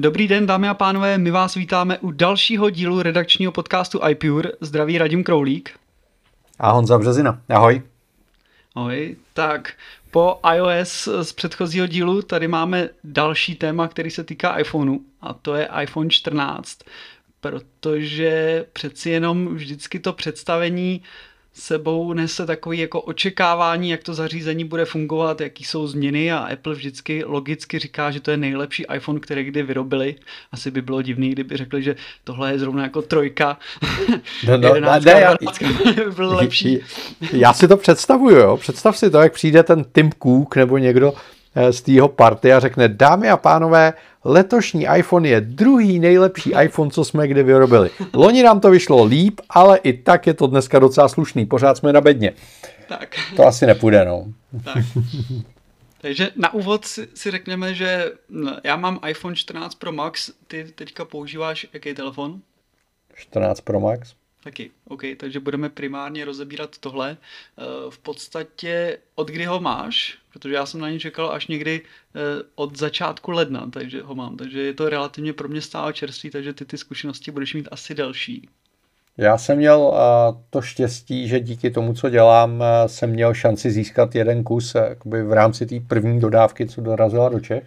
Dobrý den, dámy a pánové, my vás vítáme u dalšího dílu redakčního podcastu iPure. Zdraví Radim Kroulík. A Honza Březina. Ahoj. Ahoj. Tak, po iOS z předchozího dílu tady máme další téma, který se týká iPhoneu a to je iPhone 14, protože přeci jenom vždycky to představení sebou nese takový jako očekávání, jak to zařízení bude fungovat, jaký jsou změny a Apple vždycky logicky říká, že to je nejlepší iPhone, který kdy vyrobili. Asi by bylo divný, kdyby řekli, že tohle je zrovna jako trojka. No, no, ne, ne, já, by bylo lepší. Já si to představuju, jo. Představ si to, jak přijde ten Tim Cook nebo někdo z tého party a řekne, dámy a pánové, letošní iPhone je druhý nejlepší iPhone, co jsme kdy vyrobili. Loni nám to vyšlo líp, ale i tak je to dneska docela slušný. Pořád jsme na bedně. Tak. To asi nepůjde, no. Tak. Takže na úvod si, si řekneme, že já mám iPhone 14 Pro Max, ty teďka používáš jaký telefon? 14 Pro Max. Taky, OK, takže budeme primárně rozebírat tohle. Eh, v podstatě od kdy ho máš, protože já jsem na ně čekal až někdy eh, od začátku ledna, takže ho mám, takže je to relativně pro mě stále čerstvý, takže ty ty zkušenosti budeš mít asi delší. Já jsem měl eh, to štěstí, že díky tomu, co dělám, jsem měl šanci získat jeden kus v rámci té první dodávky, co dorazila do Čech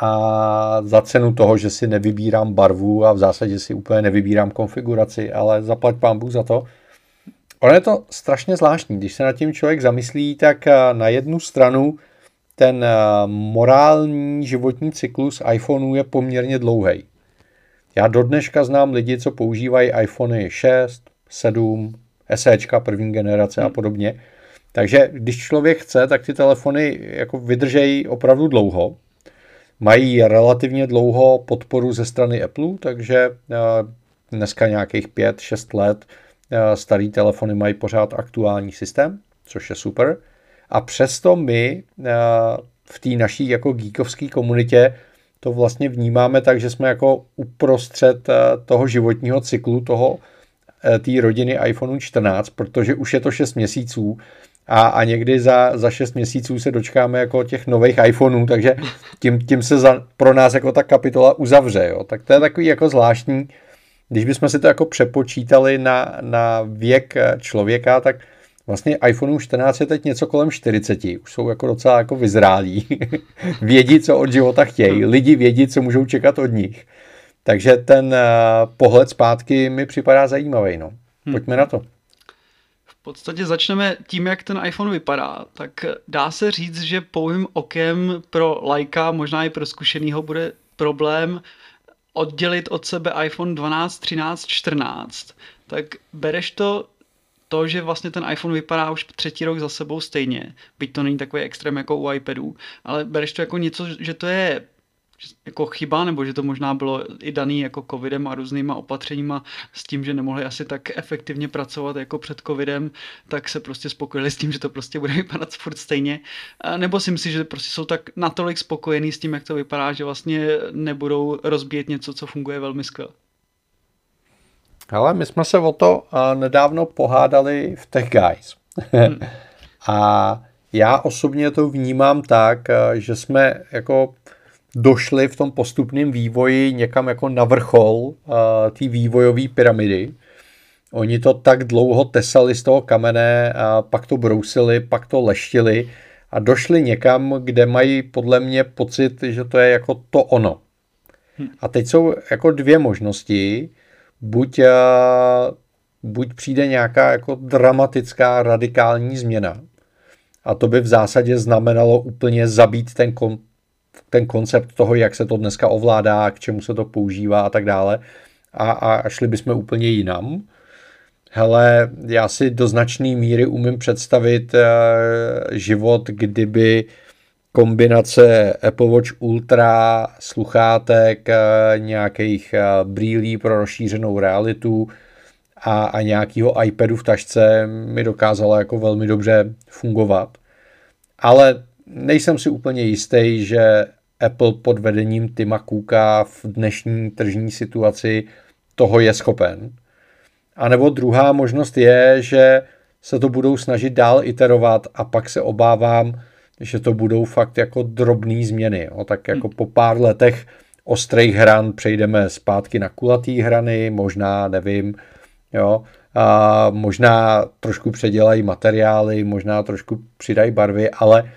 a za cenu toho, že si nevybírám barvu a v zásadě si úplně nevybírám konfiguraci, ale zaplať pán Bůh za to. Ono je to strašně zvláštní, když se nad tím člověk zamyslí, tak eh, na jednu stranu ten eh, morální životní cyklus iPhoneů je poměrně dlouhý. Já do dneška znám lidi, co používají iPhony 6, 7, SEčka první generace a podobně. Takže když člověk chce, tak ty telefony jako vydržejí opravdu dlouho. Mají relativně dlouho podporu ze strany Apple, takže eh, dneska nějakých 5-6 let eh, starý telefony mají pořád aktuální systém, což je super. A přesto my eh, v té naší jako geekovské komunitě to vlastně vnímáme tak, že jsme jako uprostřed toho životního cyklu toho té rodiny iPhone 14, protože už je to 6 měsíců a, a někdy za, za 6 měsíců se dočkáme jako těch nových iPhoneů, takže tím, tím se za, pro nás jako ta kapitola uzavře. Jo. Tak to je takový jako zvláštní, když bychom si to jako přepočítali na, na věk člověka, tak vlastně iPhone 14 je teď něco kolem 40, už jsou jako docela jako vyzrálí, vědí, co od života chtějí, lidi vědí, co můžou čekat od nich. Takže ten uh, pohled zpátky mi připadá zajímavý. No. Pojďme na to podstatě začneme tím, jak ten iPhone vypadá, tak dá se říct, že pouhým okem pro lajka, možná i pro zkušenýho, bude problém oddělit od sebe iPhone 12, 13, 14. Tak bereš to to, že vlastně ten iPhone vypadá už třetí rok za sebou stejně, byť to není takový extrém jako u iPadů, ale bereš to jako něco, že to je jako chyba, nebo že to možná bylo i daný jako covidem a různýma opatřeníma s tím, že nemohli asi tak efektivně pracovat jako před covidem, tak se prostě spokojili s tím, že to prostě bude vypadat furt stejně. Nebo si myslíš, že prostě jsou tak natolik spokojení s tím, jak to vypadá, že vlastně nebudou rozbíjet něco, co funguje velmi skvěle. Ale my jsme se o to nedávno pohádali v Tech Guys. Hmm. a já osobně to vnímám tak, že jsme jako došli v tom postupném vývoji někam jako na vrchol uh, té vývojové pyramidy. Oni to tak dlouho tesali z toho kamene, a pak to brousili, pak to leštili a došli někam, kde mají podle mě pocit, že to je jako to ono. Hm. A teď jsou jako dvě možnosti. Buď, uh, buď přijde nějaká jako dramatická radikální změna, a to by v zásadě znamenalo úplně zabít ten kom, ten koncept toho, jak se to dneska ovládá, k čemu se to používá a tak dále. A, a šli bychom úplně jinam. Hele, já si do značné míry umím představit uh, život, kdyby kombinace Apple Watch Ultra, sluchátek, uh, nějakých uh, brýlí pro rozšířenou realitu a, a nějakého iPadu v tašce mi dokázala jako velmi dobře fungovat. Ale nejsem si úplně jistý, že Apple pod vedením Tima Cooka v dnešní tržní situaci toho je schopen. A nebo druhá možnost je, že se to budou snažit dál iterovat a pak se obávám, že to budou fakt jako drobné změny. Jo. Tak jako po pár letech ostrých hran přejdeme zpátky na kulatý hrany, možná, nevím, jo, a možná trošku předělají materiály, možná trošku přidají barvy, ale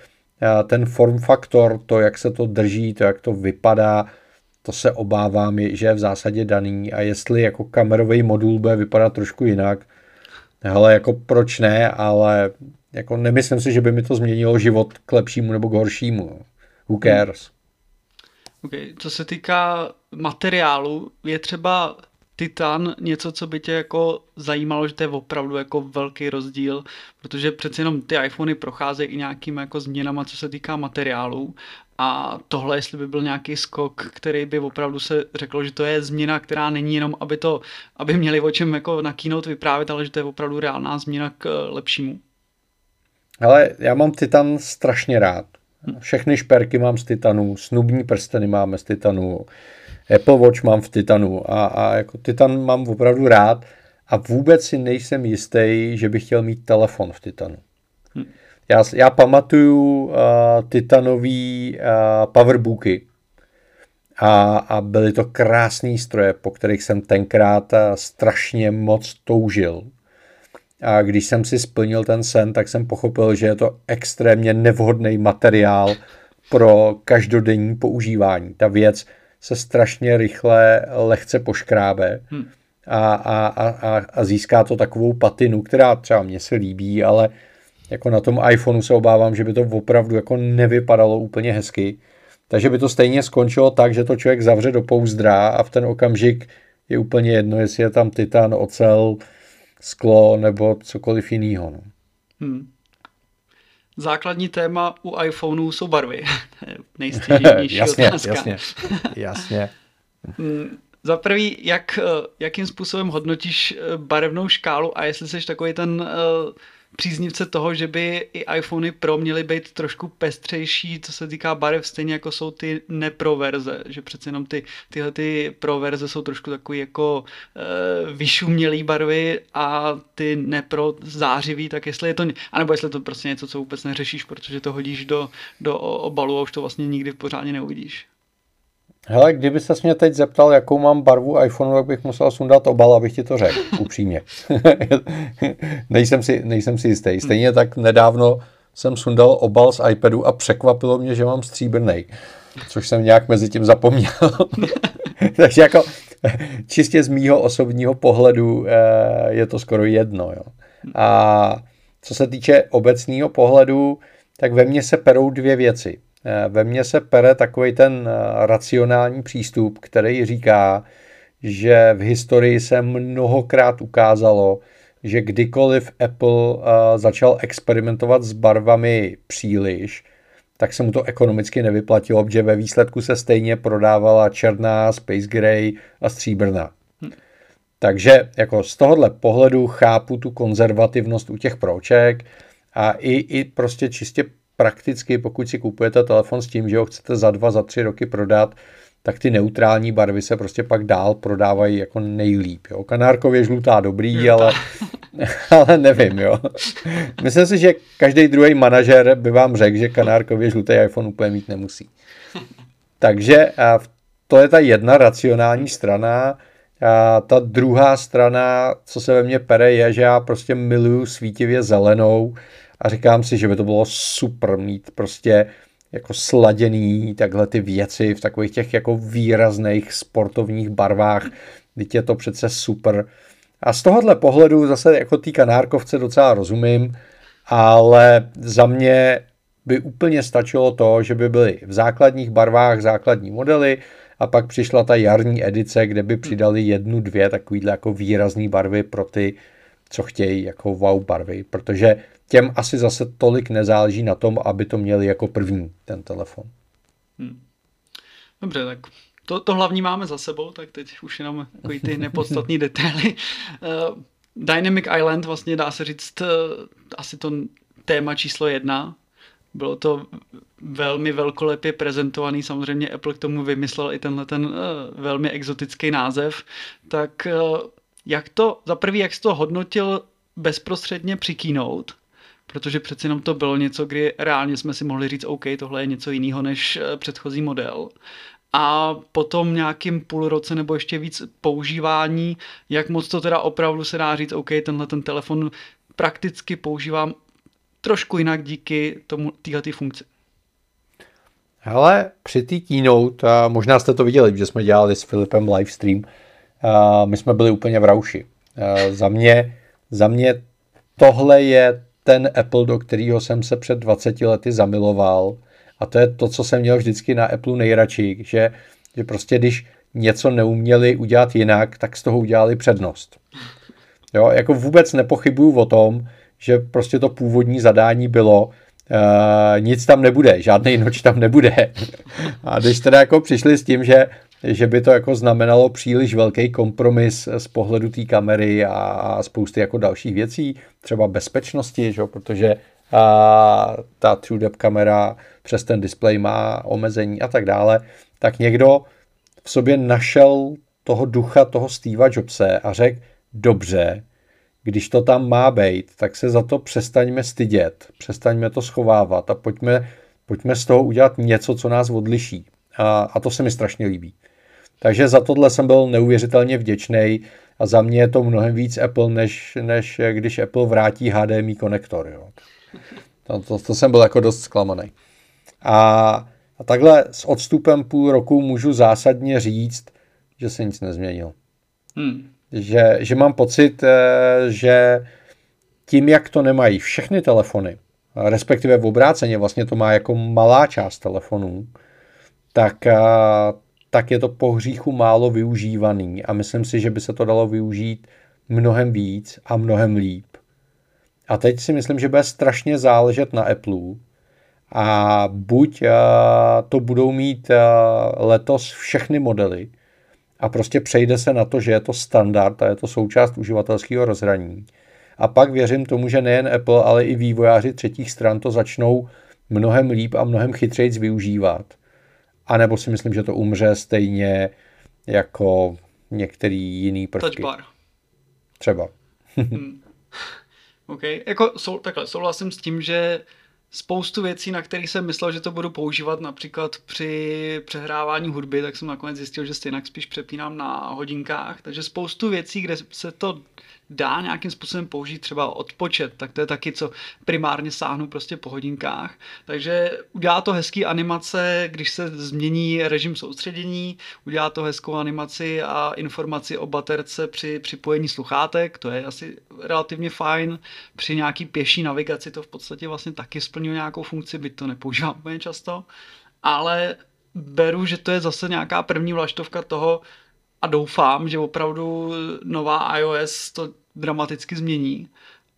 ten form faktor, to, jak se to drží, to, jak to vypadá, to se obávám, že je v zásadě daný a jestli jako kamerový modul bude vypadat trošku jinak, hele, jako proč ne, ale jako nemyslím si, že by mi to změnilo život k lepšímu nebo k horšímu. Who cares? Okay. Co se týká materiálu, je třeba Titan něco, co by tě jako zajímalo, že to je opravdu jako velký rozdíl, protože přece jenom ty iPhony procházejí i nějakými jako změnama, co se týká materiálu a tohle, jestli by byl nějaký skok, který by opravdu se řeklo, že to je změna, která není jenom, aby to, aby měli o čem jako na keynote vyprávět, ale že to je opravdu reálná změna k eh, lepšímu. Ale já mám Titan strašně rád. Všechny šperky mám z Titanu, snubní prsteny máme z Titanu, Apple Watch mám v Titanu a, a jako Titan mám opravdu rád a vůbec si nejsem jistý, že bych chtěl mít telefon v Titanu. Hm. Já, já pamatuju uh, titanový uh, powerbooky a, a byly to krásné stroje, po kterých jsem tenkrát uh, strašně moc toužil. A když jsem si splnil ten sen, tak jsem pochopil, že je to extrémně nevhodný materiál pro každodenní používání. Ta věc se strašně rychle, lehce poškrábe hmm. a, a, a, a získá to takovou patinu, která třeba mně se líbí, ale jako na tom iPhoneu se obávám, že by to opravdu jako nevypadalo úplně hezky. Takže by to stejně skončilo tak, že to člověk zavře do pouzdra a v ten okamžik je úplně jedno, jestli je tam titan, ocel, sklo nebo cokoliv jiného. No. Hmm. Základní téma u iPhoneů jsou barvy. Nejstěžnější jasně, otázka. Jasně, jasně. Hmm. Za prvý, jak, jakým způsobem hodnotíš eh, barevnou škálu a jestli jsi takový ten uh, příznivce toho, že by i iPhony Pro měly být trošku pestřejší, co se týká barev, stejně jako jsou ty nepro verze, že přece jenom ty, tyhle ty pro verze jsou trošku takový jako e, vyšumělý barvy a ty nepro zářivý, tak jestli je to, anebo jestli je to prostě něco, co vůbec neřešíš, protože to hodíš do, do obalu a už to vlastně nikdy pořádně neuvidíš. Hele, kdyby se mě teď zeptal, jakou mám barvu iPhoneu, tak bych musel sundat obal, abych ti to řekl, upřímně. nejsem, si, nejsem si jistý. Stejně tak nedávno jsem sundal obal z iPadu a překvapilo mě, že mám stříbrný, což jsem nějak mezi tím zapomněl. Takže jako čistě z mýho osobního pohledu eh, je to skoro jedno. Jo. A co se týče obecného pohledu, tak ve mně se perou dvě věci. Eh, ve mně se pere takový ten eh, racionální přístup, který říká, že v historii se mnohokrát ukázalo, že kdykoliv Apple eh, začal experimentovat s barvami příliš, tak se mu to ekonomicky nevyplatilo, protože ve výsledku se stejně prodávala černá, space gray a stříbrná. Hm. Takže jako z tohohle pohledu chápu tu konzervativnost u těch proček a i, i prostě čistě prakticky, pokud si kupujete telefon s tím, že ho chcete za dva, za tři roky prodat, tak ty neutrální barvy se prostě pak dál prodávají jako nejlíp. Jo. Kanárkově žlutá dobrý, ale, ale nevím. Jo. Myslím si, že každý druhý manažer by vám řekl, že kanárkově žlutý iPhone úplně mít nemusí. Takže to je ta jedna racionální strana. A ta druhá strana, co se ve mně pere, je, že já prostě miluju svítivě zelenou a říkám si, že by to bylo super mít prostě jako sladěný takhle ty věci v takových těch jako výrazných sportovních barvách, teď je to přece super. A z tohohle pohledu zase jako té kanárkovce docela rozumím, ale za mě by úplně stačilo to, že by byly v základních barvách základní modely a pak přišla ta jarní edice, kde by přidali jednu, dvě takovýhle jako výrazné barvy pro ty, co chtějí jako wow barvy, protože těm asi zase tolik nezáleží na tom, aby to měli jako první ten telefon. Hmm. Dobře, tak to, to hlavní máme za sebou, tak teď už jenom takový ty nepodstatné detaily. Uh, Dynamic Island vlastně dá se říct uh, asi to téma číslo jedna. Bylo to velmi velkolepě prezentovaný, samozřejmě Apple k tomu vymyslel i tenhle ten uh, velmi exotický název. Tak jak to, za prvý, jak jsi to hodnotil bezprostředně při keynote, protože přeci jenom to bylo něco, kdy reálně jsme si mohli říct, OK, tohle je něco jiného než eh, předchozí model. a potom nějakým půl roce nebo ještě víc používání, jak moc to teda opravdu se dá říct, OK, tenhle ten telefon prakticky používám trošku jinak díky tomu téhle funkci. Hele, při té keynote, možná jste to viděli, že jsme dělali s Filipem livestream, my jsme byli úplně v rauši. Za mě, za mě tohle je ten Apple, do kterého jsem se před 20 lety zamiloval a to je to, co jsem měl vždycky na Apple nejradši, že, že prostě když něco neuměli udělat jinak, tak z toho udělali přednost. Jo, jako vůbec nepochybuju o tom, že prostě to původní zadání bylo, Uh, nic tam nebude, žádný noč tam nebude. A když teda jako přišli s tím, že, že by to jako znamenalo příliš velký kompromis z pohledu té kamery a, spousty jako dalších věcí, třeba bezpečnosti, že? protože a ta TrueDepth kamera přes ten display má omezení a tak dále, tak někdo v sobě našel toho ducha toho Steva Jobse a řekl, dobře, když to tam má být, tak se za to přestaňme stydět, přestaňme to schovávat a pojďme, pojďme z toho udělat něco, co nás odliší. A, a to se mi strašně líbí. Takže za tohle jsem byl neuvěřitelně vděčný a za mě je to mnohem víc Apple, než, než když Apple vrátí HDMI konektor. Jo. To, to, to jsem byl jako dost zklamaný. A, a takhle s odstupem půl roku můžu zásadně říct, že se nic nezměnil. Hmm. Že, že mám pocit, eh, že tím, jak to nemají všechny telefony, respektive v obráceně vlastně to má jako malá část telefonů, tak, eh, tak je to po hříchu málo využívaný a myslím si, že by se to dalo využít mnohem víc a mnohem líp. A teď si myslím, že bude strašně záležet na Apple, a buď uh, to budou mít uh, letos všechny modely a prostě přejde se na to, že je to standard a je to součást uživatelského rozhraní. A pak věřím tomu, že nejen Apple, ale i vývojáři třetích stran to začnou mnohem líp a mnohem chytřejc využívat. A nebo si myslím, že to umře stejně jako některý jiný prvky. Touch bar. Třeba. hmm. OK, jako sou, takhle, souhlasím s tím, že spoustu věcí, na kterých jsem myslel, že to budu používat například při přehrávání hudby, tak jsem nakonec zjistil, že stejně spíš přepínám na hodinkách. Takže spoustu věcí, kde se to dá nějakým způsobem použít třeba odpočet, tak to je taky, co primárně sáhnu prostě po hodinkách. Takže udělá to hezký animace, když se změní režim soustředění, udělá to hezkou animaci a informaci o baterce při připojení sluchátek, to je asi relativně fajn. Při nějaký pěší navigaci to v podstatě vlastně taky splňuje nějakou funkci, byť to nepoužívám úplně často, ale beru, že to je zase nějaká první vlaštovka toho, a doufám, že opravdu nová iOS to dramaticky změní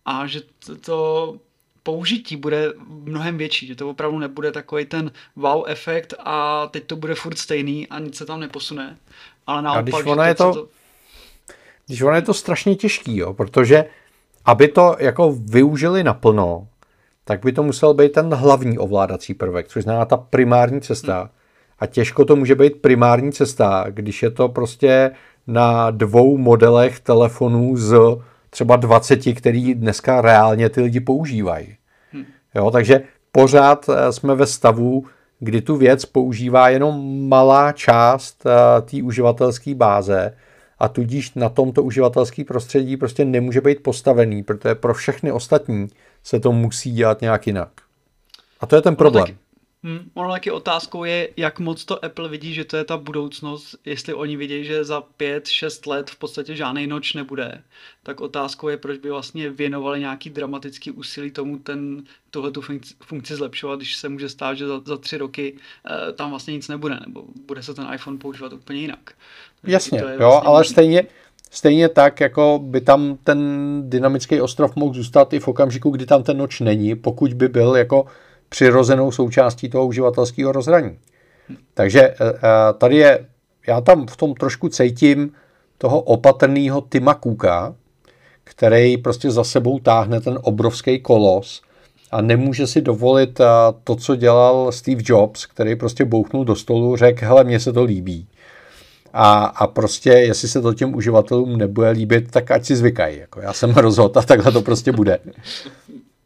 a že to použití bude mnohem větší, že to opravdu nebude takový ten wow efekt a teď to bude furt stejný a nic se tam neposune. Ale naopak, a když ono je to, to... Když ono je to strašně těžký, jo, protože aby to jako využili naplno, tak by to musel být ten hlavní ovládací prvek, což znamená ta primární cesta. Hmm. A těžko to může být primární cesta, když je to prostě na dvou modelech telefonů z třeba 20, který dneska reálně ty lidi používají. Hmm. Jo, takže pořád eh, jsme ve stavu, kdy tu věc používá jenom malá část eh, té uživatelské báze a tudíž na tomto uživatelské prostředí prostě nemůže být postavený, protože pro všechny ostatní se to musí dělat nějak jinak. A to je ten problém. No, tak Hmm, ono taky otázkou je, jak moc to Apple vidí, že to je ta budoucnost, jestli oni vidí, že za pět, šest let v podstatě žádný noč nebude, tak otázkou je, proč by vlastně věnovali nějaký dramatický úsilí tomu ten, tuhle tu funkci, funkci zlepšovat, když se může stát, že za, za tři roky uh, tam vlastně nic nebude, nebo bude se ten iPhone používat úplně jinak. Takže Jasně, jo, vlastně ale stejně, Stejně tak, jako by tam ten dynamický ostrov mohl zůstat i v okamžiku, kdy tam ten noč není, pokud by byl jako přirozenou součástí toho uživatelského rozhraní. Takže eh, eh, tady je, já tam v tom trošku cítím toho opatrného Tima Cooka, který prostě za sebou táhne ten obrovský kolos a nemůže si dovolit eh, to, co dělal Steve Jobs, který prostě bouchnul do stolu, řekl, hele, mně se to líbí. A, a prostě, jestli se to těm uživatelům nebude líbit, tak ať si zvykají. Jako já jsem rozhodl a takhle to prostě bude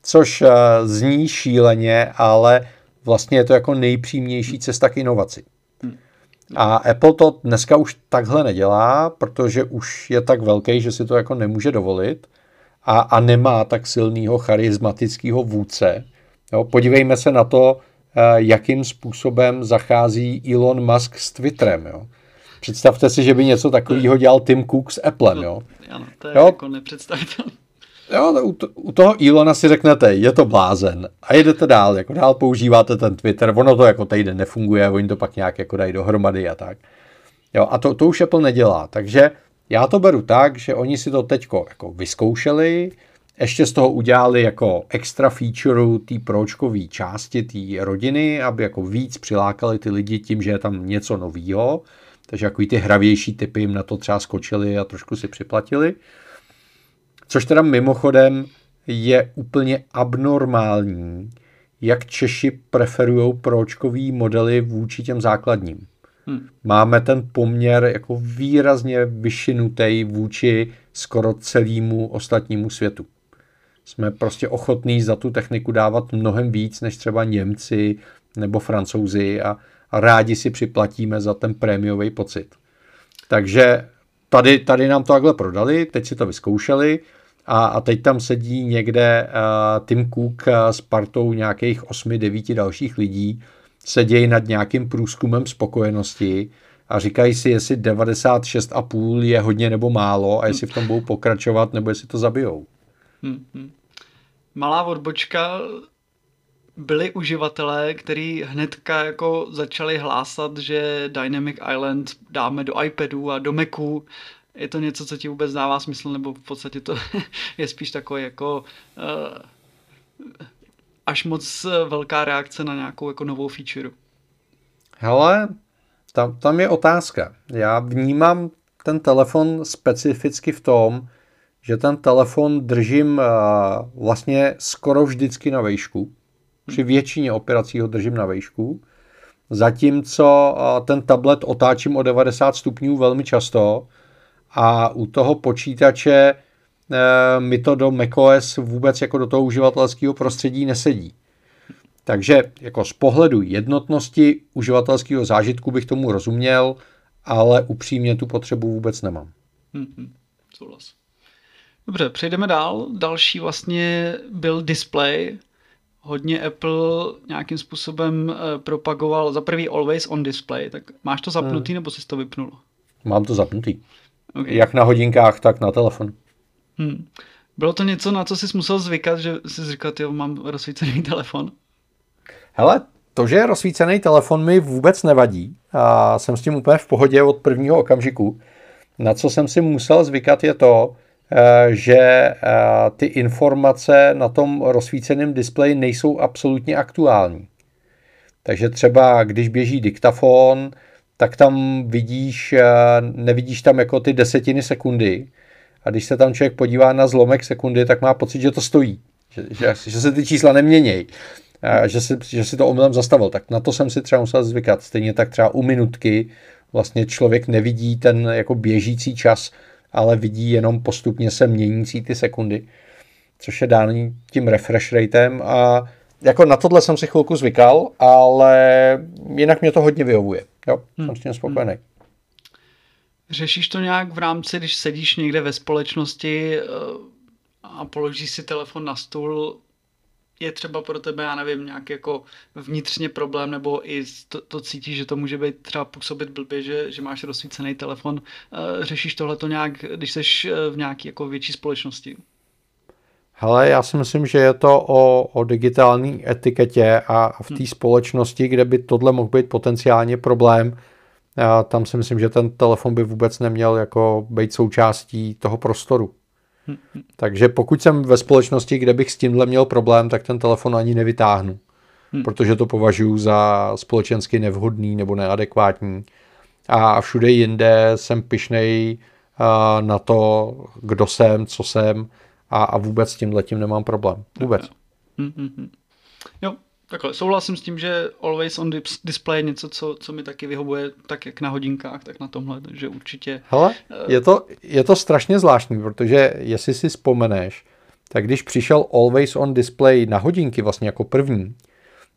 což eh, zní šíleně, ale vlastně je to jako nejpřímější cesta k inovaci. Hmm. A Apple to dneska už takhle nedělá, protože už je tak velký, že si to jako nemůže dovolit a, a nemá tak silného charismatického vůdce. Jo, podívejme se na to, eh, jakým způsobem zachází Elon Musk s Twitterem. Jo. Představte si, že by něco takového dělal Tim Cook s Applem. Jo. Ano, to je jo. jako nepředstavitelné. Jo, u, u toho Ilona si řeknete, je to blázen a jedete dál, jako dál používáte ten Twitter, ono to jako týden nefunguje, oni to pak nějak jako dají dohromady a tak. Jo, a to, to už Apple nedělá, takže já to beru tak, že oni si to teď jako vyzkoušeli, ještě z toho udělali jako extra feature té pročkové části té rodiny, aby jako víc přilákali ty lidi tím, že je tam něco novýho, takže jako ty hravější typy jim na to třeba skočili a trošku si připlatili. Což teda mimochodem je úplně abnormální, jak Češi preferují pročkový modely vůči těm základním. Hmm. Máme ten poměr jako výrazně vyšinutý vůči skoro celému ostatnímu světu. Jsme prostě ochotní za tu techniku dávat mnohem víc než třeba Němci nebo Francouzi a, a rádi si připlatíme za ten prémiový pocit. Takže tady, tady nám to takhle prodali, teď si to vyzkoušeli a, a teď tam sedí někde uh, Tim Cook s partou nějakých 8-9 dalších lidí, sedějí nad nějakým průzkumem spokojenosti a říkají si, jestli 96,5 je hodně nebo málo a jestli v tom budou pokračovat nebo jestli to zabijou. Hmm, hmm. Malá odbočka byli uživatelé, kteří hnedka jako začali hlásat, že Dynamic Island dáme do iPadu a do Macu. Je to něco, co ti vůbec dává smysl, nebo v podstatě to je spíš takový jako uh, až moc velká reakce na nějakou jako novou feature? Hele, tam, tam je otázka. Já vnímám ten telefon specificky v tom, že ten telefon držím uh, vlastně skoro vždycky na vejšku. Při většině operací ho držím na vejšku. Zatímco ten tablet otáčím o 90 stupňů velmi často a u toho počítače uh, mi to do macOS vůbec jako do toho uživatelského prostředí nesedí. Takže jako z pohledu jednotnosti uživatelského zážitku bych tomu rozuměl, ale upřímně tu potřebu vůbec nemám. Hmm, souhlas. Dobře, přejdeme dál. Další vlastně byl display. Hodně Apple nějakým způsobem eh, propagoval za prvý always on display. Tak máš to zapnutý hmm. nebo jsi to vypnul? Mám to zapnutý. Okay. Jak na hodinkách, tak na telefon. Hmm. Bylo to něco, na co jsi musel zvykat, že jsi říkal, jo, mám rozsvícený telefon? Hele, to, že je rozsvícený telefon mi vůbec nevadí. A jsem s tím úplně v pohodě od prvního okamžiku. Na co jsem si musel zvykat je to, že eh, ty informace na tom rozsvíceném displeji nejsou absolutně aktuální. Takže třeba když běží diktafon, tak tam vidíš, eh, nevidíš tam jako ty desetiny sekundy. A když se tam člověk podívá na zlomek sekundy, tak má pocit, že to stojí. Že, že, že se ty čísla neměnějí že že si to omylem zastavil. Tak na to jsem si třeba musel zvykat. Stejně tak třeba u minutky vlastně člověk nevidí ten jako běžící čas, ale vidí jenom postupně se měnící ty sekundy, což je dáný tím refresh ratem a jako na tohle jsem si chvilku zvykal, ale jinak mě to hodně vyhovuje. Jo, hmm. jsem s tím spokojený. Hmm. Řešíš to nějak v rámci, když sedíš někde ve společnosti eh, a položíš si telefon na stůl, je třeba pro tebe, já nevím, nějak jako vnitřně problém, nebo i to, to cítíš, že to může být třeba působit blbě, že, že máš rozsvícený telefon. Uh, řešíš tohle to nějak, když jsi eh, v nějaké jako větší společnosti? Hele, já si myslím, že je to o, o digitální etiketě a v té hmm. společnosti, kde by tohle mohl být potenciálně problém, a tam si myslím, že ten telefon by vůbec neměl jako být součástí toho prostoru. Takže pokud jsem ve společnosti, kde bych s tímhle měl problém, tak ten telefon ani nevytáhnu. Hmm. Protože to považuji za společensky nevhodný nebo neadekvátní. A všude jinde jsem pišnej na to, kdo jsem, co jsem a, a vůbec s tímhle tím nemám problém. Vůbec. Jo, jo. Takhle, souhlasím s tím, že always on display je něco, co, co mi taky vyhovuje, tak jak na hodinkách, tak na tomhle, že určitě... Hele, eh, je to, je to strašně zvláštní, protože jestli si vzpomeneš, tak když přišel always on display na hodinky vlastně jako první,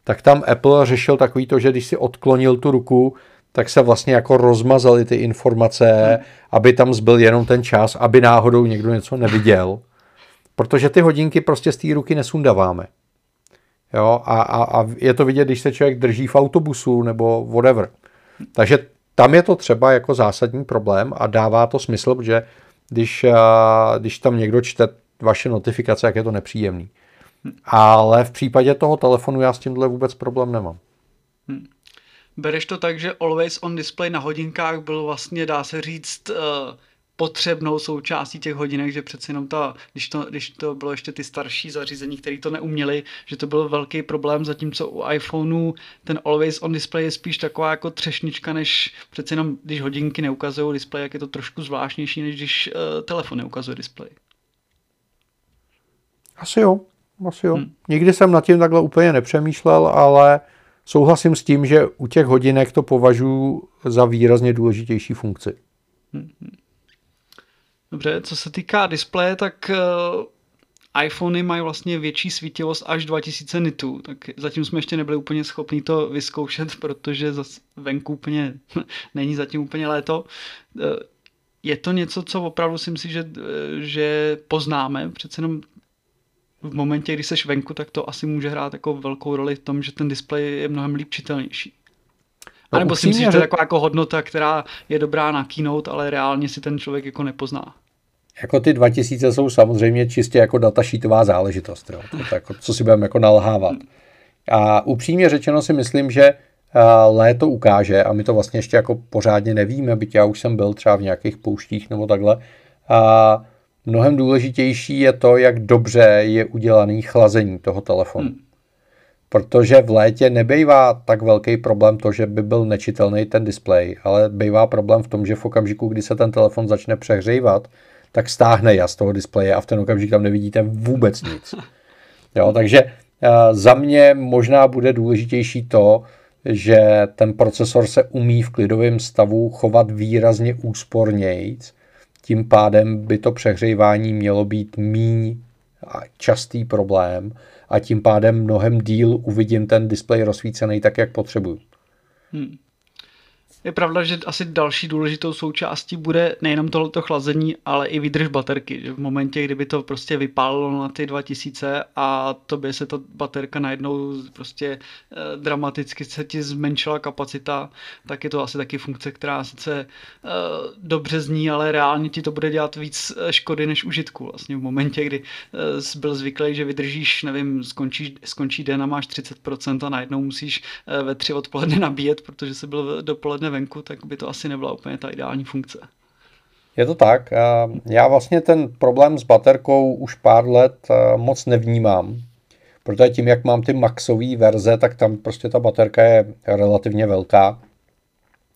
tak tam Apple řešil takový to, že když si odklonil tu ruku, tak se vlastně jako rozmazaly ty informace, hmm. aby tam zbyl jenom ten čas, aby náhodou někdo něco neviděl. Protože ty hodinky prostě z té ruky nesundáváme. Jo, a, a, a je to vidět, když se člověk drží v autobusu nebo whatever. Takže tam je to třeba jako zásadní problém a dává to smysl, protože když, když tam někdo čte vaše notifikace, jak je to nepříjemný. Ale v případě toho telefonu já s tímhle vůbec problém nemám. Hmm. Bereš to tak, že Always on Display na hodinkách byl vlastně, dá se říct, uh potřebnou součástí těch hodinek, že přece jenom ta, když to, když to bylo ještě ty starší zařízení, které to neuměli, že to byl velký problém, zatímco u iPhoneu ten Always on Display je spíš taková jako třešnička, než přece jenom, když hodinky neukazují display, jak je to trošku zvláštnější, než když uh, telefon neukazuje display. Asi jo, asi jo. Hmm. Nikdy jsem nad tím takhle úplně nepřemýšlel, ale souhlasím s tím, že u těch hodinek to považuji za výrazně důležitější funkci. Hmm. Dobře, co se týká displeje, tak uh, iPhony mají vlastně větší svítivost až 2000 nitů, tak zatím jsme ještě nebyli úplně schopni to vyzkoušet, protože zase venku úplně není zatím úplně léto. Uh, je to něco, co opravdu si myslím, že, eh, že poznáme, přece jenom v momentě, kdy seš venku, tak to asi může hrát jako velkou roli v tom, že ten displej je mnohem líp čitelnější. A nebo si myslíš, že to je taková jako hodnota, která je dobrá na keynote, ale reálně si ten člověk jako nepozná? Jako ty 2000 jsou samozřejmě čistě jako datasheetová záležitost, jo. To jako, co si budeme jako nalhávat. A upřímně řečeno si myslím, že léto ukáže, a my to vlastně ještě jako pořádně nevíme, byť já už jsem byl třeba v nějakých pouštích nebo takhle, a mnohem důležitější je to, jak dobře je udělaný chlazení toho telefonu. Hmm protože v létě nebejvá tak velký problém to, že by byl nečitelný ten displej, ale bývá problém v tom, že v okamžiku, kdy se ten telefon začne přehřívat, tak stáhne jas toho displeje a v ten okamžik tam nevidíte vůbec nic. Jo, takže uh, za mě možná bude důležitější to, že ten procesor se umí v klidovém stavu chovat výrazně úspornějc, tím pádem by to přehřívání mělo být míň častý problém a tím pádem mnohem díl uvidím ten displej rozsvícený tak, jak potřebuju. Hmm. Je pravda, že asi další důležitou součástí bude nejenom tohleto chlazení, ale i výdrž baterky. Že v momentě, kdyby to prostě vypálilo na ty 2000 a to by se ta baterka najednou prostě eh, dramaticky se ti zmenšila kapacita, tak je to asi taky funkce, která sice eh, dobře zní, ale reálně ti to bude dělat víc eh, škody než užitku. Vlastně v momentě, kdy eh, jsi byl zvyklý, že vydržíš, nevím, skončí, skončí den a máš 30% a najednou musíš eh, ve tři odpoledne nabíjet, protože jsi byl dopoledne venku, tak by to asi nebyla úplně ta ideální funkce. Je to tak. Já vlastně ten problém s baterkou už pár let moc nevnímám, protože tím, jak mám ty maxové verze, tak tam prostě ta baterka je relativně velká.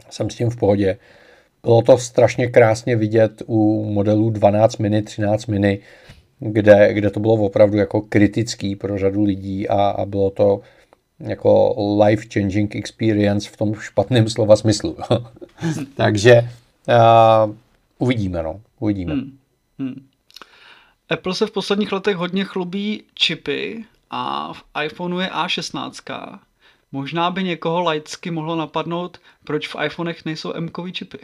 Jsem s tím v pohodě. Bylo to strašně krásně vidět u modelů 12 mini, 13 mini, kde, kde to bylo opravdu jako kritický pro řadu lidí a, a bylo to jako life-changing experience v tom špatném slova smyslu. Takže uh, uvidíme, no. Uvidíme. Hmm. Hmm. Apple se v posledních letech hodně chlubí čipy a v iPhoneu je A16. Možná by někoho laicky mohlo napadnout, proč v iPhonech nejsou m čipy.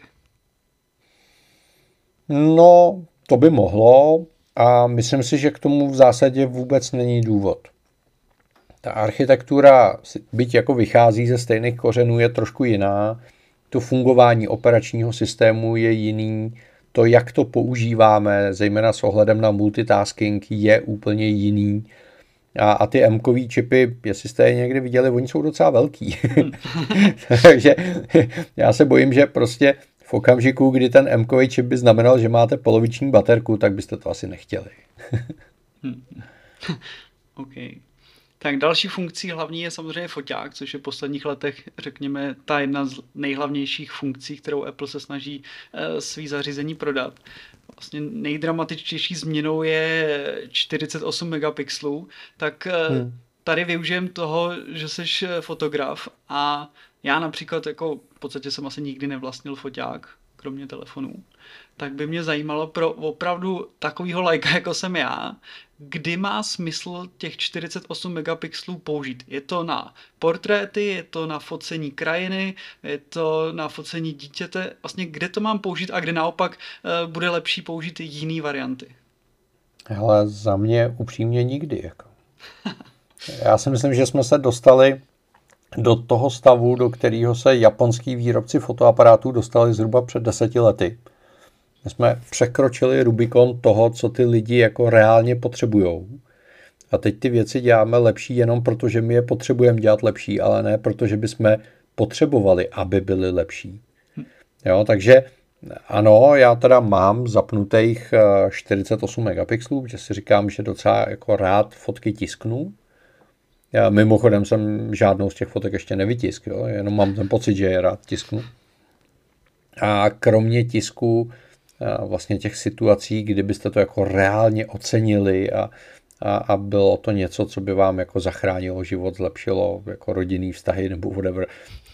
No, to by mohlo a myslím si, že k tomu v zásadě vůbec není důvod. Ta architektura, byť jako vychází ze stejných kořenů, je trošku jiná. To fungování operačního systému je jiný. To, jak to používáme, zejména s ohledem na multitasking, je úplně jiný. A, a ty m čipy, jestli jste je někdy viděli, oni jsou docela velký. Takže já se bojím, že prostě v okamžiku, kdy ten m čip by znamenal, že máte poloviční baterku, tak byste to asi nechtěli. okay. Tak další funkcí hlavní je samozřejmě foťák, což je v posledních letech, řekněme, ta jedna z nejhlavnějších funkcí, kterou Apple se snaží uh, svý zařízení prodat. Vlastně nejdramatičtější změnou je 48 megapixelů, tak uh, hmm. tady využijem toho, že jsi fotograf a já například jako v podstatě jsem asi nikdy nevlastnil foťák, kromě telefonů, tak by mě zajímalo pro opravdu takového lajka, jako jsem já, kdy má smysl těch 48 megapixelů použít. Je to na portréty, je to na focení krajiny, je to na focení dítěte. Vlastně kde to mám použít a kde naopak uh, bude lepší použít jiné varianty? Ale za mě upřímně nikdy. Jako. Já si myslím, že jsme se dostali do toho stavu, do kterého se japonský výrobci fotoaparátů dostali zhruba před deseti lety. My jsme překročili Rubikon toho, co ty lidi jako reálně potřebují. A teď ty věci děláme lepší jenom proto, že my je potřebujeme dělat lepší, ale ne proto, že bychom potřebovali, aby byly lepší. Jo, takže ano, já teda mám zapnutých 48 eh, megapixelů, že si říkám, že docela jako rád fotky tisknu. Já mimochodem jsem žádnou z těch fotek ještě nevytisk, jo? jenom mám ten pocit, že je rád tisknu. A kromě tisku vlastně těch situací, kdybyste to jako reálně ocenili a, a, a bylo to něco, co by vám jako zachránilo život, zlepšilo jako rodinný vztahy nebo whatever,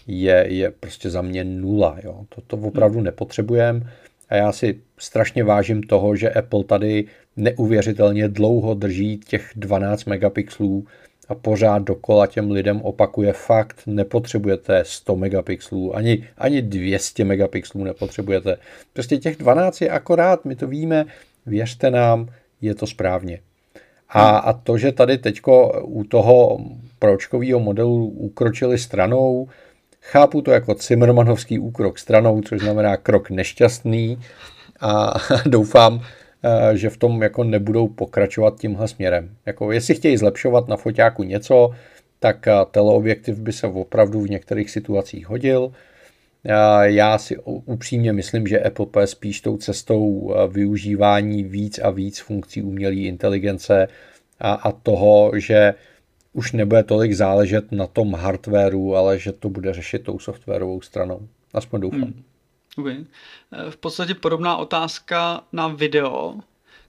je, je prostě za mě nula. Jo. To, to opravdu nepotřebujeme a já si strašně vážím toho, že Apple tady neuvěřitelně dlouho drží těch 12 megapixelů a pořád dokola těm lidem opakuje fakt, nepotřebujete 100 megapixelů, ani, ani 200 megapixelů nepotřebujete. Prostě těch 12 je akorát, my to víme, věřte nám, je to správně. A, a to, že tady teďko u toho pročkového modelu ukročili stranou, chápu to jako Zimmermanovský úkrok stranou, což znamená krok nešťastný a doufám, že v tom jako nebudou pokračovat tímhle směrem. Jako jestli chtějí zlepšovat na foťáku něco, tak eh, teleobjektiv by se opravdu v některých situacích hodil. Eh, já si upřímně myslím, že Apple půjde spíš tou cestou využívání víc a víc funkcí umělé inteligence a, a toho, že už nebude tolik záležet na tom hardwareu, ale že to bude řešit tou softwarovou stranou. Aspoň doufám. Hmm. Okay. Eh, v podstatě podobná otázka na video,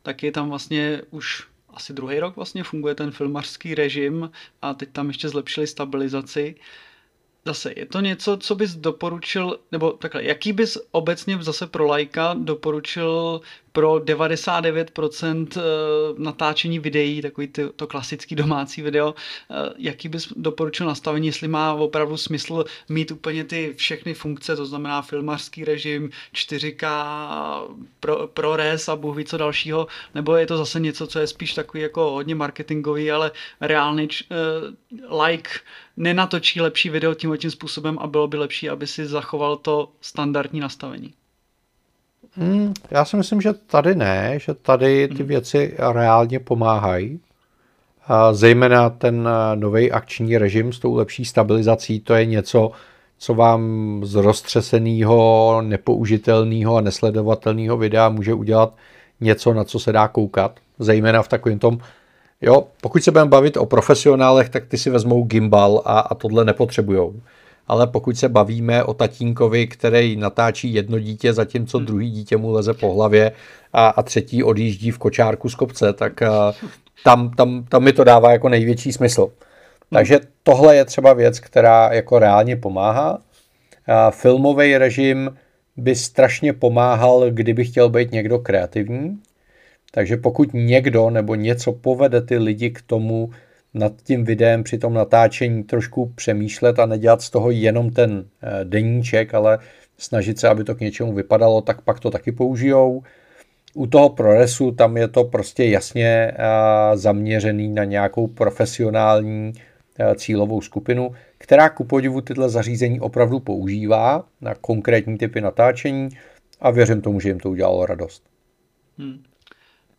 tak je tam vlastně už asi druhý rok vlastně funguje ten filmařský režim a teď tam ještě zlepšili stabilizaci zase, je to něco, co bys doporučil, nebo takhle, jaký bys obecně zase pro lajka doporučil pro 99% eh, natáčení videí, takový ty, to klasický domácí video, eh, jaký bys doporučil nastavení, jestli má opravdu smysl mít úplně ty všechny funkce, to znamená filmařský režim, 4K, pro, ProRes a bůh ví co dalšího, nebo je to zase něco, co je spíš takový jako hodně marketingový, ale reálný uh, like nenatočí lepší video tím tím způsobem a bylo by lepší, aby si zachoval to standardní nastavení. Hmm, já si myslím, že tady ne, že tady ty hmm. věci reálně pomáhají. A zejména ten eh, nový akční režim s tou lepší stabilizací, to je něco, co vám z roztřeseného, nepoužitelného a nesledovatelného videa může udělat něco, na co se dá koukat. Zejména v takovém tom Jo, pokud se budeme bavit o profesionálech, tak ty si vezmou gimbal a, a tohle nepotřebujou. Ale pokud se bavíme o tatínkovi, který natáčí jedno dítě, zatímco hmm. druhý dítě mu leze po hlavě a, a třetí odjíždí v kočárku z kopce, tak a, tam, tam, tam mi to dává jako největší smysl. Hmm. Takže tohle je třeba věc, která jako reálně pomáhá. filmový režim by strašně pomáhal, kdyby chtěl být někdo kreativní, takže pokud někdo nebo něco povede ty lidi k tomu nad tím videem při tom natáčení trošku přemýšlet a nedělat z toho jenom ten eh, deníček, ale snažit se, aby to k něčemu vypadalo, tak pak to taky použijou. U toho ProResu tam je to prostě jasně eh, zaměřený na nějakou profesionální eh, cílovou skupinu, která ku podivu tyhle zařízení opravdu používá na konkrétní typy natáčení a věřím tomu, že jim to udělalo radost. Hmm.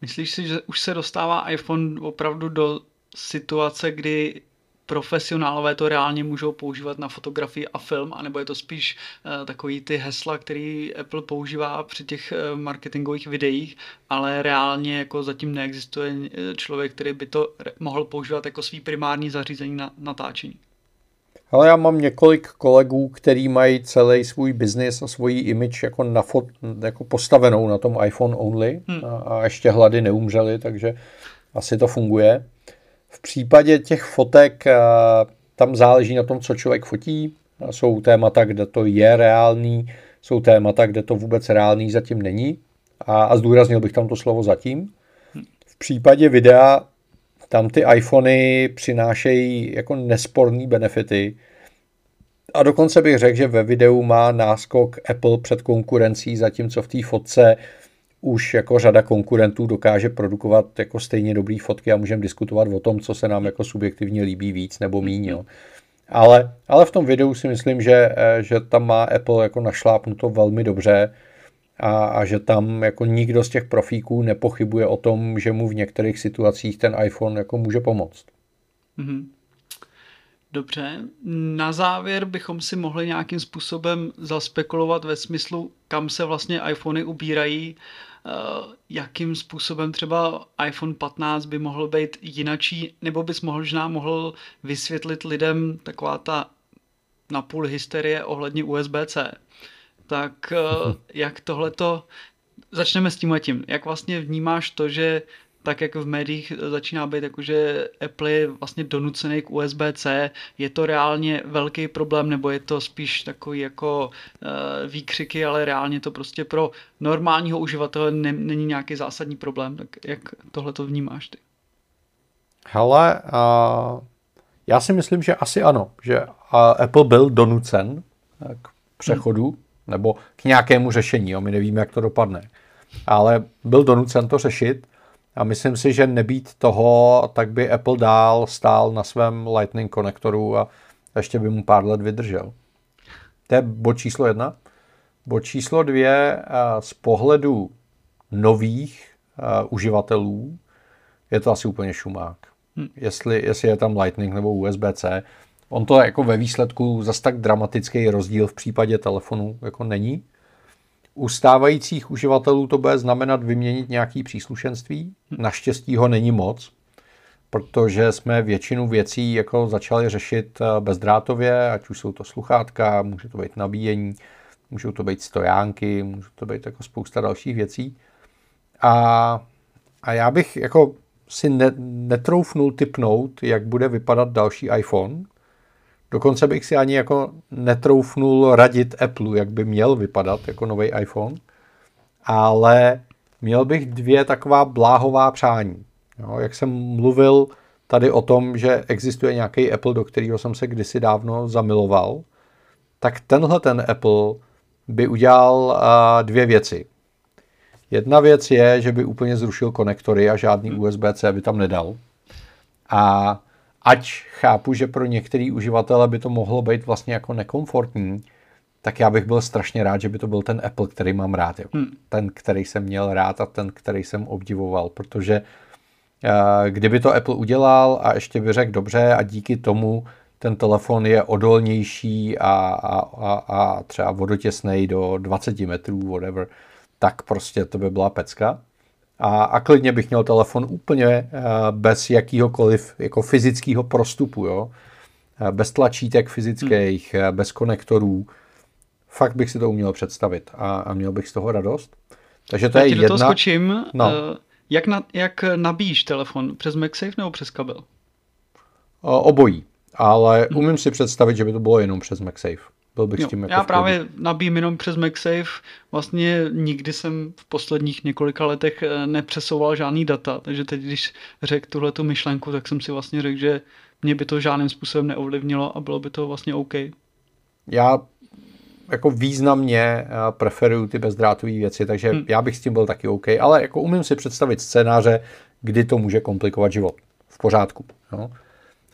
Myslíš si, že už se dostává iPhone opravdu do situace, kdy profesionálové to reálně můžou používat na fotografii a film, anebo je to spíš uh, takový ty hesla, který Apple používá při těch uh, marketingových videích, ale reálně jako zatím neexistuje eh, člověk, který by to mohl používat jako svý primární zařízení na natáčení. Ale já mám několik kolegů, kteří mají celý svůj biznis a svoji image jako, na fot, jako postavenou na tom iPhone only hmm. a, a ještě hlady neumřeli, takže asi to funguje. V případě těch fotek tam záleží na tom, co člověk fotí. Jsou témata, kde to je reálný, jsou témata, kde to vůbec reálný zatím není a, a zdůraznil bych tam to slovo zatím. V případě videa tam ty iPhony přinášejí jako nesporný benefity a dokonce bych řekl, že ve videu má náskok Apple před konkurencí, zatímco v té fotce už jako řada konkurentů dokáže produkovat jako stejně dobrý fotky a můžeme diskutovat o tom, co se nám jako subjektivně líbí víc nebo míň. Jo. Ale, ale v tom videu si myslím, že, že tam má Apple jako našlápnuto velmi dobře a, a že tam jako nikdo z těch profíků nepochybuje o tom, že mu v některých situacích ten iPhone jako může pomoct. Mm-hmm. Dobře, na závěr bychom si mohli nějakým způsobem zaspekulovat ve smyslu, kam se vlastně iPhony ubírají, eh, jakým způsobem třeba iPhone 15 by mohl být jinačí, nebo bys možná mohl vysvětlit lidem taková ta napůl hysterie ohledně USB-C. Tak eh, jak tohleto, začneme s tím a tím, jak vlastně vnímáš to, že tak jak v médiích začíná být jakože Apple je vlastně donucený k USB-C, je to reálně velký problém, nebo je to spíš takový jako uh, výkřiky, ale reálně to prostě pro normálního uživatele ne, není nějaký zásadní problém, tak jak tohle to vnímáš ty? Hele, uh, já si myslím, že asi ano, že uh, Apple byl donucen k přechodu, hmm. nebo k nějakému řešení, jo? my nevíme, jak to dopadne, ale byl donucen to řešit a myslím si, že nebýt toho, tak by Apple dál stál na svém Lightning konektoru a ještě by mu pár let vydržel. To je bod číslo jedna. Bod číslo dvě z pohledu nových uživatelů je to asi úplně šumák. Hmm. Jestli, jestli je tam Lightning nebo USB-C, on to jako ve výsledku zas tak dramatický rozdíl v případě telefonu jako není. U stávajících uživatelů to bude znamenat vyměnit nějaký příslušenství. Naštěstí ho není moc, protože jsme většinu věcí jako začali řešit eh, bezdrátově, ať už jsou to sluchátka, může to být nabíjení, můžou to být stojánky, může to být jako spousta dalších věcí. A, a já bych jako si ne, netroufnul typnout, jak bude vypadat další iPhone, Dokonce bych si ani jako netroufnul radit Apple, jak by měl vypadat jako nový iPhone, ale měl bych dvě taková bláhová přání. Jo, jak jsem mluvil tady o tom, že existuje nějaký Apple, do kterého jsem se kdysi dávno zamiloval, tak tenhle ten Apple by udělal uh, dvě věci. Jedna věc je, že by úplně zrušil konektory a žádný USB-C by tam nedal. A ať chápu, že pro některý uživatele by to mohlo být vlastně jako nekomfortní, tak já bych byl strašně rád, že by to byl ten Apple, který mám rád. Jo. Hmm. Ten, který jsem měl rád a ten, který jsem obdivoval, protože uh, kdyby to Apple udělal a ještě by řekl dobře a díky tomu ten telefon je odolnější a, a, a, a třeba vodotěsnej do 20 metrů, whatever, tak prostě to by byla pecka a, a klidně bych měl telefon úplně uh, bez jakýhokoliv jako fyzického prostupu, jo? Uh, bez tlačítek fyzických, hmm. uh, bez konektorů. Fakt bych si to uměl představit a, a měl bych z toho radost. Takže to Já je jedna... toho skočím. No. Jak, na, jak nabíjíš telefon? Přes MagSafe nebo přes kabel? Obojí, ale hmm. umím si představit, že by to bylo jenom přes MagSafe. Byl bych jo, s tím jako Já právě nabím jenom přes MagSafe. Vlastně nikdy jsem v posledních několika letech eh, nepřesouval žádný data, takže teď, když řekl tuhle tu myšlenku, tak jsem si vlastně řekl, že mě by to žádným způsobem neovlivnilo a bylo by to vlastně OK. Já jako významně eh, preferuju ty bezdrátové věci, takže hmm. já bych s tím byl taky OK, ale jako umím si představit scénáře, kdy to může komplikovat život. V pořádku. Jo?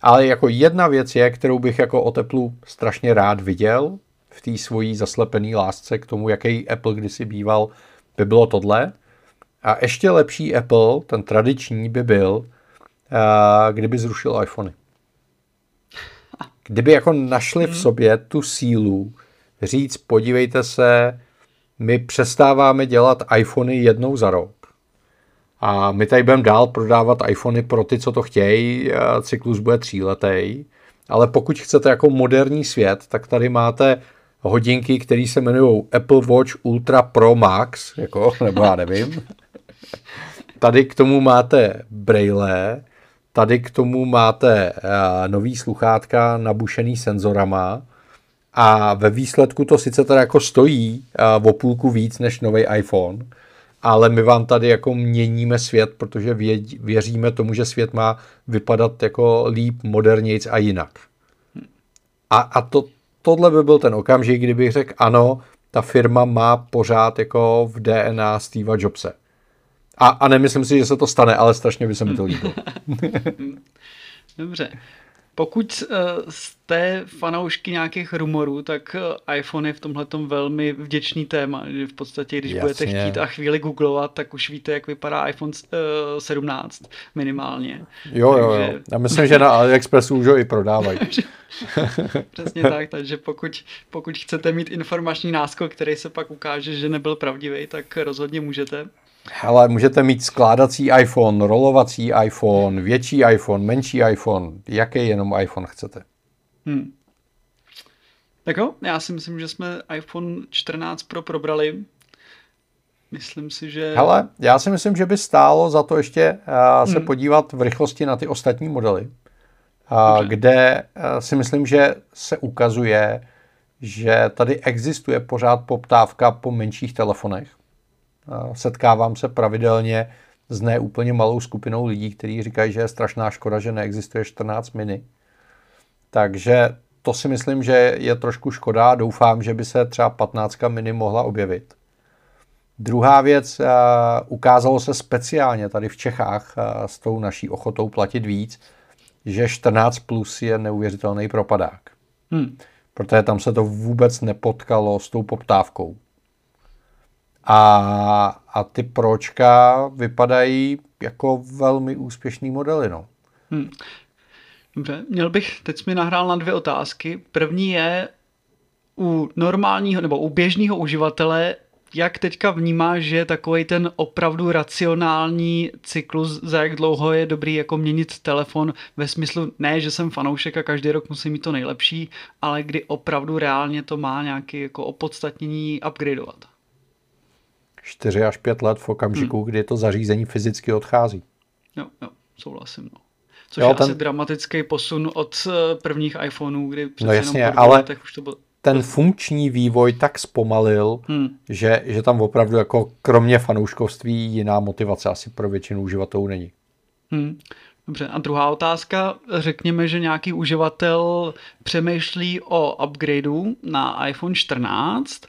Ale jako jedna věc je, kterou bych jako o teplu strašně rád viděl v té svojí zaslepené lásce k tomu, jaký Apple kdysi býval, by bylo tohle. A ještě lepší Apple, ten tradiční, by byl, kdyby zrušil iPhony. Kdyby jako našli v hmm. sobě tu sílu říct, podívejte se, my přestáváme dělat iPhony jednou za rok a my tady budeme dál prodávat iPhony pro ty, co to chtějí. Cyklus bude tříletý. Ale pokud chcete jako moderní svět, tak tady máte hodinky, které se jmenují Apple Watch Ultra Pro Max, jako, nebo já nevím. Tady k tomu máte braille, tady k tomu máte nový sluchátka nabušený senzorama A ve výsledku to sice teda jako stojí o půlku víc než nový iPhone, ale my vám tady jako měníme svět, protože věříme tomu, že svět má vypadat jako líp, modernějc a jinak. A, a to, tohle by byl ten okamžik, kdybych řekl ano, ta firma má pořád jako v DNA Steva Jobse. A, a nemyslím si, že se to stane, ale strašně by se mi to líbilo. Dobře. Pokud uh, jste fanoušky nějakých rumorů, tak uh, iPhone je v tomhle velmi vděčný téma, v podstatě, když Jasně. budete chtít a chvíli googlovat, tak už víte, jak vypadá iPhone uh, 17 minimálně. Jo, jo, jo. Já myslím, že na AliExpressu už ho i prodávají. Přesně tak, takže pokud, pokud chcete mít informační náskok, který se pak ukáže, že nebyl pravdivý, tak rozhodně můžete. Ale můžete mít skládací iPhone, rolovací iPhone, větší iPhone, menší iPhone, jaký jenom iPhone chcete. Hmm. Tak jo, já si myslím, že jsme iPhone 14 Pro probrali. Myslím si, že... Hele, já si myslím, že by stálo za to ještě uh, se hmm. podívat v rychlosti na ty ostatní modely, uh, kde uh, si myslím, že se ukazuje, že tady existuje pořád poptávka po menších telefonech. Setkávám se pravidelně s neúplně malou skupinou lidí, kteří říkají, že je strašná škoda, že neexistuje 14 mini. Takže to si myslím, že je trošku škoda. Doufám, že by se třeba 15 mini mohla objevit. Druhá věc, ukázalo se speciálně tady v Čechách s tou naší ochotou platit víc, že 14 plus je neuvěřitelný propadák. Hmm. Protože tam se to vůbec nepotkalo s tou poptávkou. A, a ty pročka vypadají jako velmi úspěšný modely. No. Hmm. Dobře, měl bych, teď mi nahrál na dvě otázky. První je u normálního nebo u běžného uživatele, jak teďka vnímá, že takový ten opravdu racionální cyklus, za jak dlouho je dobrý jako měnit telefon ve smyslu ne, že jsem fanoušek a každý rok musím mít to nejlepší, ale kdy opravdu reálně to má nějaké jako opodstatnění upgradeovat. 4 až 5 let v okamžiku, hmm. kdy to zařízení fyzicky odchází. Jo, jo, souhlasím. No. Což jo, je ten... asi dramatický posun od eh, prvních iPhoneů, kdy přece no jasně, jenom ale už to bylo... ten funkční vývoj tak zpomalil, hmm. že, že tam opravdu jako kromě fanouškovství jiná motivace asi pro většinu uživatelů není. Hmm. Dobře, a druhá otázka. Řekněme, že nějaký uživatel přemýšlí o upgradeu na iPhone 14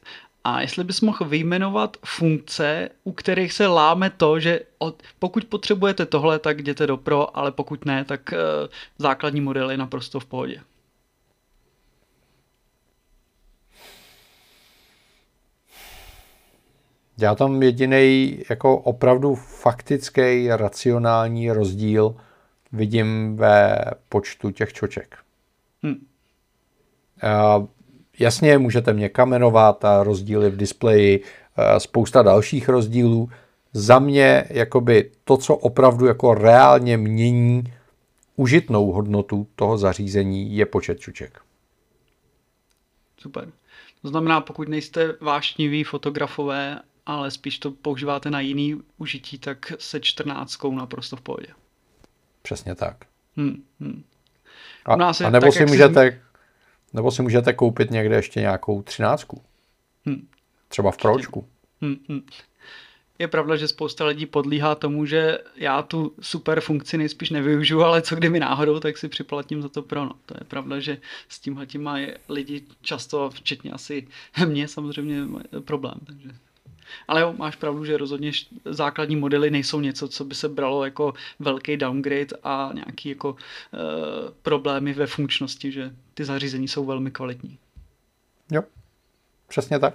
a jestli bys mohl vyjmenovat funkce, u kterých se láme to, že od, pokud potřebujete tohle, tak jděte do Pro, ale pokud ne, tak uh, základní model je naprosto v pohodě. Já tam jediný jako opravdu faktický, racionální rozdíl vidím ve počtu těch čoček. Hmm. Jasně, můžete mě kamenovat a rozdíly v displeji, spousta dalších rozdílů. Za mě jakoby to, co opravdu jako reálně mění užitnou hodnotu toho zařízení, je počet čuček. Super. To znamená, pokud nejste vášniví fotografové, ale spíš to používáte na jiný užití, tak se 14 naprosto v pohodě. Přesně tak. Hmm, hmm. A, a nebo tak, si můžete si... Nebo si můžete koupit někde ještě nějakou třináctku. Hmm. Třeba v pročku. Hmm, hmm. Je pravda, že spousta lidí podlíhá tomu, že já tu super funkci nejspíš nevyužiju, ale co kdyby náhodou, tak si připlatím za to pro. No. To je pravda, že s tímhle tím mají lidi často, včetně asi mě samozřejmě, problém. Takže ale jo, máš pravdu, že rozhodně základní modely nejsou něco, co by se bralo jako velký downgrade a nějaký jako uh, problémy ve funkčnosti, že ty zařízení jsou velmi kvalitní. Jo, přesně tak.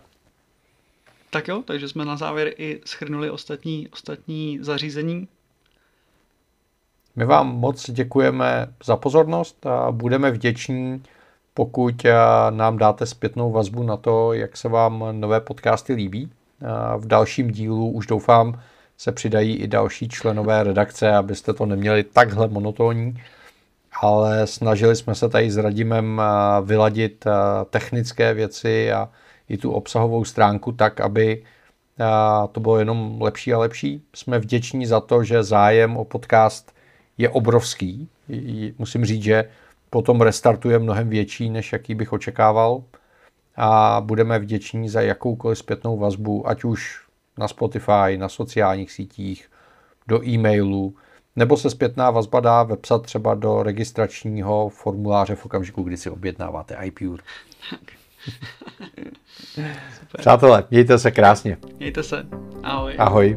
Tak jo, takže jsme na závěr i schrnuli ostatní, ostatní zařízení. My vám moc děkujeme za pozornost a budeme vděční, pokud eh, nám dáte zpětnou vazbu na to, jak se vám nové podcasty líbí. V dalším dílu už doufám se přidají i další členové redakce, abyste to neměli takhle monotónní, ale snažili jsme se tady s Radimem vyladit technické věci a i tu obsahovou stránku tak, aby to bylo jenom lepší a lepší. Jsme vděční za to, že zájem o podcast je obrovský. Musím říct, že potom restartuje mnohem větší, než jaký bych očekával. A budeme vděční za jakoukoliv zpětnou vazbu, ať už na Spotify, na sociálních sítích, do e-mailu, nebo se zpětná vazba dá vepsat třeba do registračního formuláře v okamžiku, kdy si objednáváte iPure. Přátelé, mějte se krásně. Mějte se. Ahoj. Ahoj.